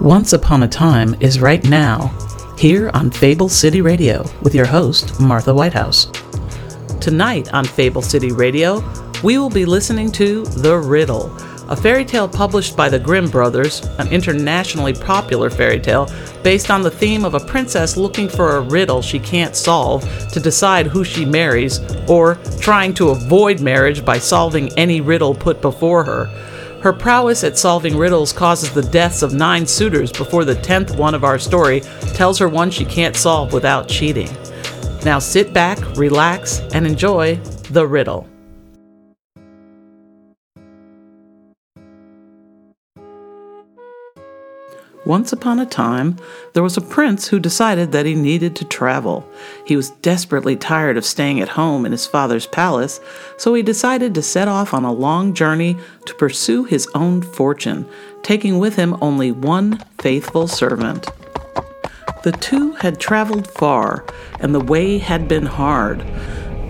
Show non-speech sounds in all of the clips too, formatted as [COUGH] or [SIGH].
Once Upon a Time is right now, here on Fable City Radio with your host, Martha Whitehouse. Tonight on Fable City Radio, we will be listening to The Riddle, a fairy tale published by the Grimm brothers, an internationally popular fairy tale based on the theme of a princess looking for a riddle she can't solve to decide who she marries, or trying to avoid marriage by solving any riddle put before her. Her prowess at solving riddles causes the deaths of nine suitors before the tenth one of our story tells her one she can't solve without cheating. Now sit back, relax, and enjoy the riddle. Once upon a time, there was a prince who decided that he needed to travel. He was desperately tired of staying at home in his father's palace, so he decided to set off on a long journey to pursue his own fortune, taking with him only one faithful servant. The two had traveled far, and the way had been hard.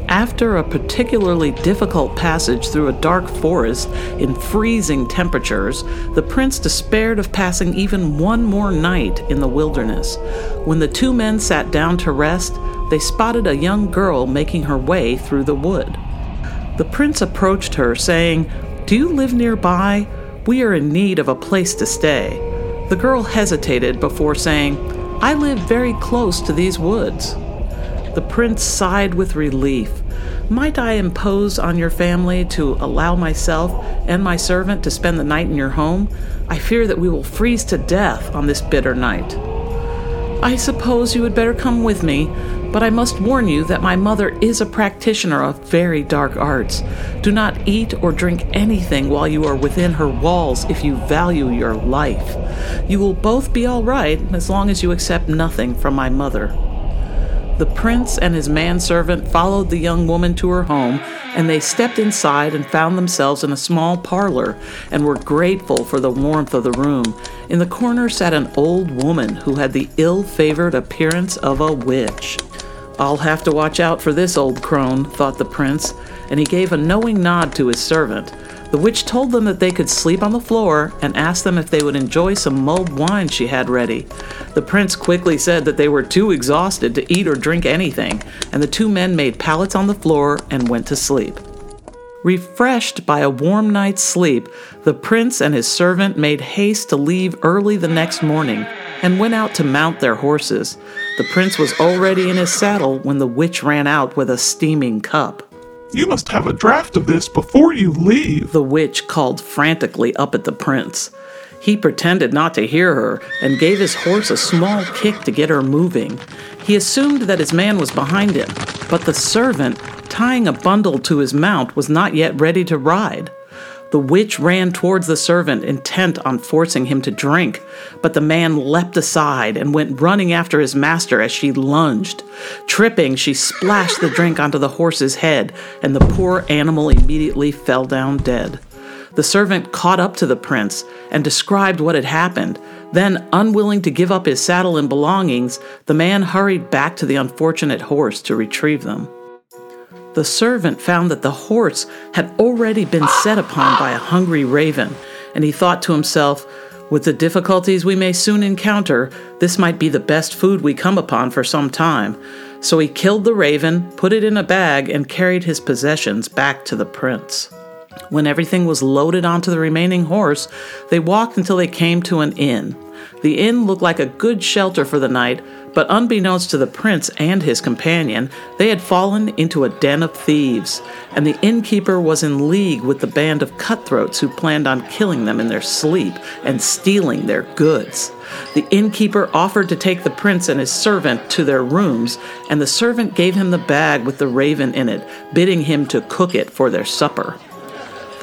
After a particularly difficult passage through a dark forest in freezing temperatures, the prince despaired of passing even one more night in the wilderness. When the two men sat down to rest, they spotted a young girl making her way through the wood. The prince approached her, saying, Do you live nearby? We are in need of a place to stay. The girl hesitated before saying, I live very close to these woods. The prince sighed with relief. Might I impose on your family to allow myself and my servant to spend the night in your home? I fear that we will freeze to death on this bitter night. I suppose you had better come with me, but I must warn you that my mother is a practitioner of very dark arts. Do not eat or drink anything while you are within her walls if you value your life. You will both be all right as long as you accept nothing from my mother. The prince and his manservant followed the young woman to her home, and they stepped inside and found themselves in a small parlor and were grateful for the warmth of the room. In the corner sat an old woman who had the ill favored appearance of a witch. I'll have to watch out for this old crone, thought the prince, and he gave a knowing nod to his servant. The witch told them that they could sleep on the floor and asked them if they would enjoy some mulled wine she had ready. The prince quickly said that they were too exhausted to eat or drink anything, and the two men made pallets on the floor and went to sleep. Refreshed by a warm night's sleep, the prince and his servant made haste to leave early the next morning and went out to mount their horses. The prince was already in his saddle when the witch ran out with a steaming cup. You must have a draft of this before you leave. The witch called frantically up at the prince. He pretended not to hear her and gave his horse a small kick to get her moving. He assumed that his man was behind him, but the servant, tying a bundle to his mount, was not yet ready to ride. The witch ran towards the servant, intent on forcing him to drink, but the man leapt aside and went running after his master as she lunged. Tripping, she splashed the drink onto the horse's head, and the poor animal immediately fell down dead. The servant caught up to the prince and described what had happened. Then, unwilling to give up his saddle and belongings, the man hurried back to the unfortunate horse to retrieve them. The servant found that the horse had already been set upon by a hungry raven, and he thought to himself, with the difficulties we may soon encounter, this might be the best food we come upon for some time. So he killed the raven, put it in a bag, and carried his possessions back to the prince. When everything was loaded onto the remaining horse, they walked until they came to an inn. The inn looked like a good shelter for the night, but unbeknownst to the prince and his companion, they had fallen into a den of thieves, and the innkeeper was in league with the band of cutthroats who planned on killing them in their sleep and stealing their goods. The innkeeper offered to take the prince and his servant to their rooms, and the servant gave him the bag with the raven in it, bidding him to cook it for their supper.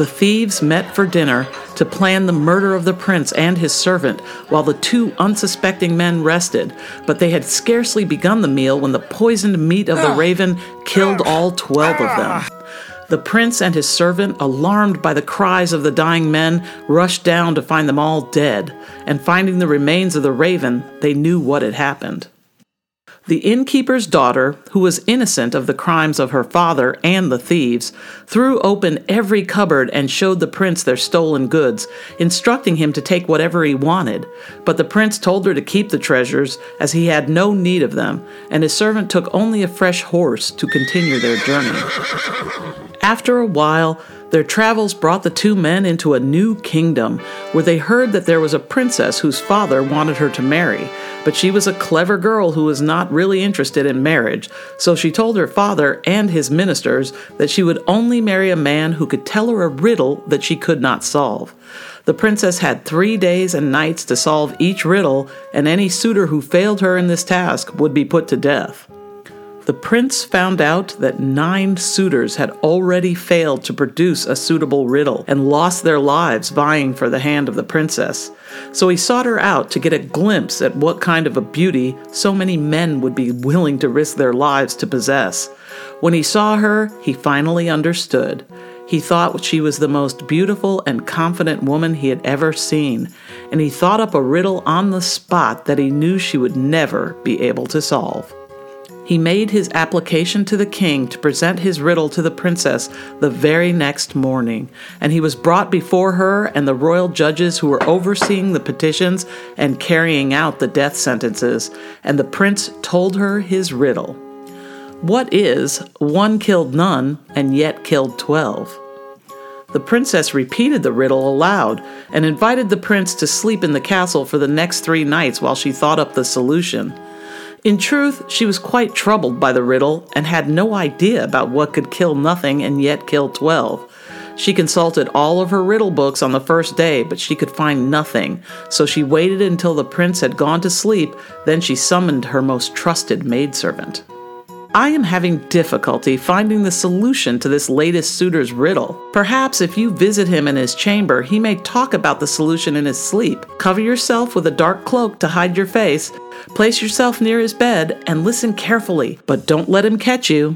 The thieves met for dinner to plan the murder of the prince and his servant while the two unsuspecting men rested, but they had scarcely begun the meal when the poisoned meat of the raven killed all twelve of them. The prince and his servant, alarmed by the cries of the dying men, rushed down to find them all dead, and finding the remains of the raven, they knew what had happened. The innkeeper's daughter, who was innocent of the crimes of her father and the thieves, threw open every cupboard and showed the prince their stolen goods, instructing him to take whatever he wanted. But the prince told her to keep the treasures, as he had no need of them, and his servant took only a fresh horse to continue their journey. After a while, their travels brought the two men into a new kingdom, where they heard that there was a princess whose father wanted her to marry, but she was a clever girl who was not really interested in marriage, so she told her father and his ministers that she would only marry a man who could tell her a riddle that she could not solve. The princess had three days and nights to solve each riddle, and any suitor who failed her in this task would be put to death. The prince found out that nine suitors had already failed to produce a suitable riddle and lost their lives vying for the hand of the princess. So he sought her out to get a glimpse at what kind of a beauty so many men would be willing to risk their lives to possess. When he saw her, he finally understood. He thought she was the most beautiful and confident woman he had ever seen, and he thought up a riddle on the spot that he knew she would never be able to solve. He made his application to the king to present his riddle to the princess the very next morning, and he was brought before her and the royal judges who were overseeing the petitions and carrying out the death sentences, and the prince told her his riddle. What is one killed none and yet killed twelve? The princess repeated the riddle aloud and invited the prince to sleep in the castle for the next three nights while she thought up the solution. In truth, she was quite troubled by the riddle and had no idea about what could kill nothing and yet kill twelve. She consulted all of her riddle books on the first day, but she could find nothing, so she waited until the prince had gone to sleep, then she summoned her most trusted maidservant. I am having difficulty finding the solution to this latest suitor's riddle. Perhaps if you visit him in his chamber, he may talk about the solution in his sleep. Cover yourself with a dark cloak to hide your face, place yourself near his bed, and listen carefully, but don't let him catch you.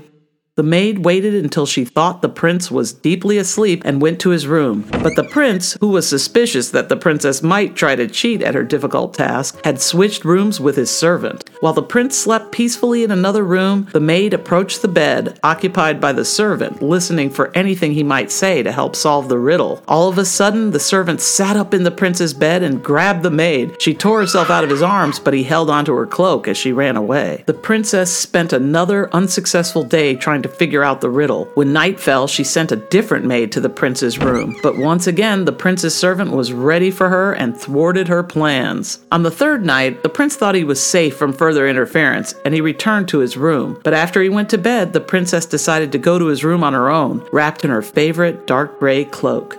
The maid waited until she thought the prince was deeply asleep and went to his room. But the prince, who was suspicious that the princess might try to cheat at her difficult task, had switched rooms with his servant. While the prince slept peacefully in another room, the maid approached the bed, occupied by the servant, listening for anything he might say to help solve the riddle. All of a sudden, the servant sat up in the prince's bed and grabbed the maid. She tore herself out of his arms, but he held onto her cloak as she ran away. The princess spent another unsuccessful day trying to figure out the riddle. When night fell, she sent a different maid to the prince's room. But once again, the prince's servant was ready for her and thwarted her plans. On the third night, the prince thought he was safe from further interference and he returned to his room. But after he went to bed, the princess decided to go to his room on her own, wrapped in her favorite dark gray cloak.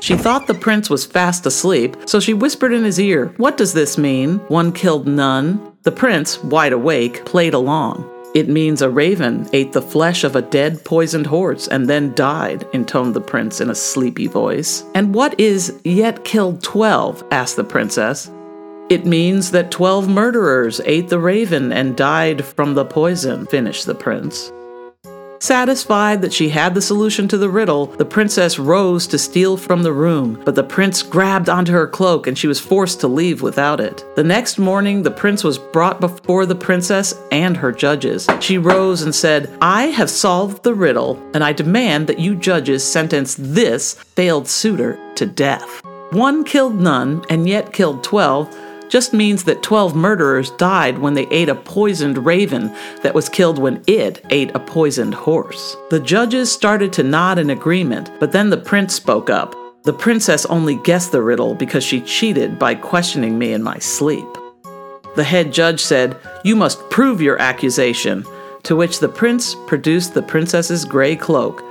She thought the prince was fast asleep, so she whispered in his ear, What does this mean? One killed none? The prince, wide awake, played along. It means a raven ate the flesh of a dead, poisoned horse and then died, intoned the prince in a sleepy voice. And what is yet killed twelve? asked the princess. It means that twelve murderers ate the raven and died from the poison, finished the prince. Satisfied that she had the solution to the riddle, the princess rose to steal from the room, but the prince grabbed onto her cloak and she was forced to leave without it. The next morning, the prince was brought before the princess and her judges. She rose and said, I have solved the riddle, and I demand that you judges sentence this failed suitor to death. One killed none and yet killed twelve just means that 12 murderers died when they ate a poisoned raven that was killed when it ate a poisoned horse. The judges started to nod in agreement, but then the prince spoke up. The princess only guessed the riddle because she cheated by questioning me in my sleep. The head judge said, You must prove your accusation. To which the prince produced the princess's gray cloak.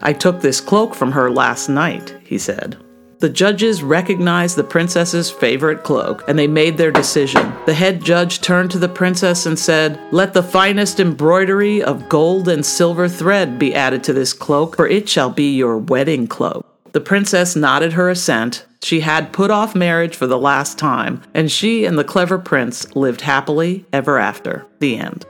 I took this cloak from her last night, he said. The judges recognized the princess's favorite cloak and they made their decision. The head judge turned to the princess and said, Let the finest embroidery of gold and silver thread be added to this cloak, for it shall be your wedding cloak. The princess nodded her assent. She had put off marriage for the last time, and she and the clever prince lived happily ever after. The end.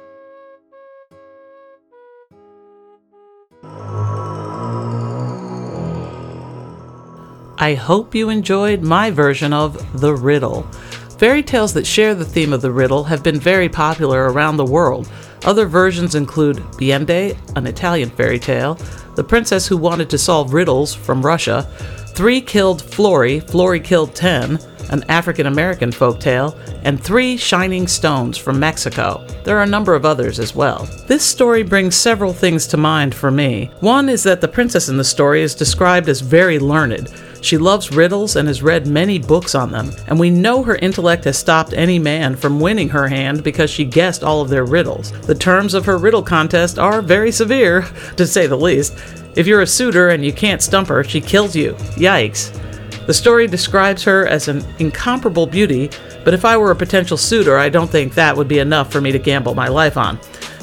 I hope you enjoyed my version of The Riddle. Fairy tales that share the theme of the riddle have been very popular around the world. Other versions include Biende, an Italian fairy tale, The Princess Who Wanted to Solve Riddles from Russia, Three Killed Flory, Flory Killed Ten, an African American folk tale, and Three Shining Stones from Mexico. There are a number of others as well. This story brings several things to mind for me. One is that the princess in the story is described as very learned. She loves riddles and has read many books on them, and we know her intellect has stopped any man from winning her hand because she guessed all of their riddles. The terms of her riddle contest are very severe, [LAUGHS] to say the least. If you're a suitor and you can't stump her, she kills you. Yikes. The story describes her as an incomparable beauty, but if I were a potential suitor, I don't think that would be enough for me to gamble my life on.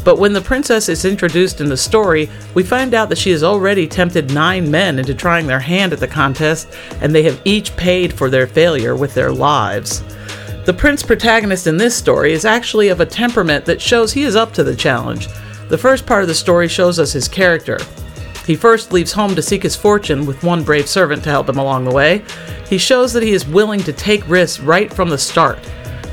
But when the princess is introduced in the story, we find out that she has already tempted nine men into trying their hand at the contest, and they have each paid for their failure with their lives. The prince protagonist in this story is actually of a temperament that shows he is up to the challenge. The first part of the story shows us his character. He first leaves home to seek his fortune with one brave servant to help him along the way. He shows that he is willing to take risks right from the start.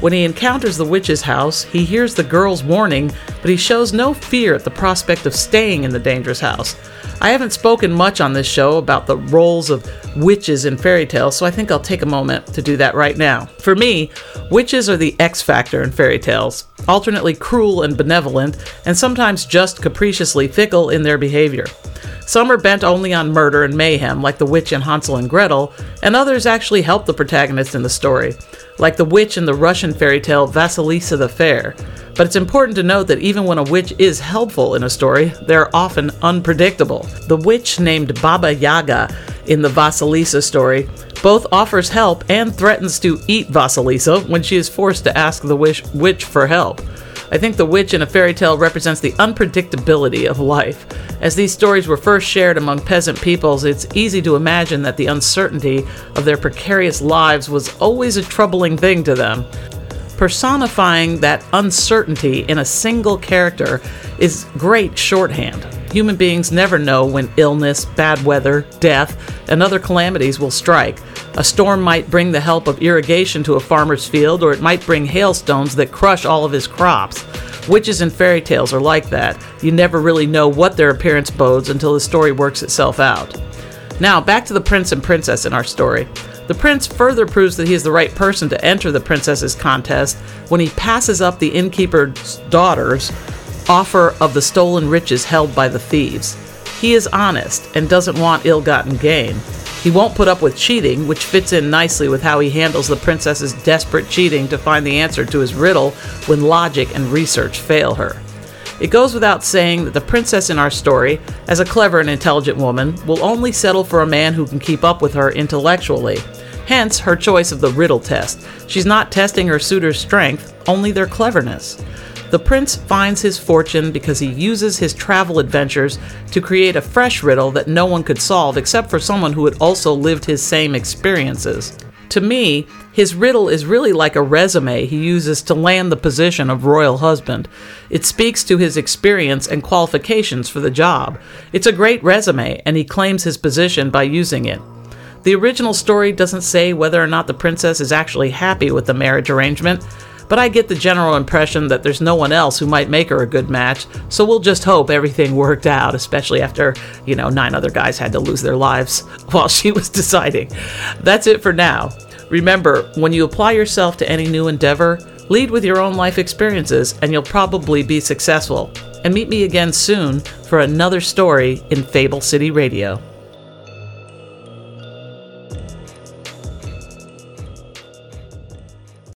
When he encounters the witch's house, he hears the girl's warning, but he shows no fear at the prospect of staying in the dangerous house. I haven't spoken much on this show about the roles of witches in fairy tales, so I think I'll take a moment to do that right now. For me, witches are the X factor in fairy tales, alternately cruel and benevolent, and sometimes just capriciously fickle in their behavior. Some are bent only on murder and mayhem, like the witch in Hansel and Gretel, and others actually help the protagonist in the story, like the witch in the Russian fairy tale Vasilisa the Fair. But it's important to note that even when a witch is helpful in a story, they're often unpredictable. The witch named Baba Yaga in the Vasilisa story both offers help and threatens to eat Vasilisa when she is forced to ask the witch for help. I think the witch in a fairy tale represents the unpredictability of life. As these stories were first shared among peasant peoples, it's easy to imagine that the uncertainty of their precarious lives was always a troubling thing to them. Personifying that uncertainty in a single character is great shorthand. Human beings never know when illness, bad weather, death, and other calamities will strike. A storm might bring the help of irrigation to a farmer's field, or it might bring hailstones that crush all of his crops. Witches and fairy tales are like that. You never really know what their appearance bodes until the story works itself out. Now, back to the prince and princess in our story. The prince further proves that he is the right person to enter the princess's contest when he passes up the innkeeper's daughter's offer of the stolen riches held by the thieves. He is honest and doesn't want ill gotten gain. He won't put up with cheating, which fits in nicely with how he handles the princess's desperate cheating to find the answer to his riddle when logic and research fail her. It goes without saying that the princess in our story, as a clever and intelligent woman, will only settle for a man who can keep up with her intellectually. Hence her choice of the riddle test. She's not testing her suitor's strength, only their cleverness. The prince finds his fortune because he uses his travel adventures to create a fresh riddle that no one could solve except for someone who had also lived his same experiences. To me, his riddle is really like a resume he uses to land the position of royal husband. It speaks to his experience and qualifications for the job. It's a great resume, and he claims his position by using it. The original story doesn't say whether or not the princess is actually happy with the marriage arrangement, but I get the general impression that there's no one else who might make her a good match, so we'll just hope everything worked out, especially after, you know, nine other guys had to lose their lives [LAUGHS] while she was deciding. That's it for now. Remember, when you apply yourself to any new endeavor, lead with your own life experiences and you'll probably be successful. And meet me again soon for another story in Fable City Radio.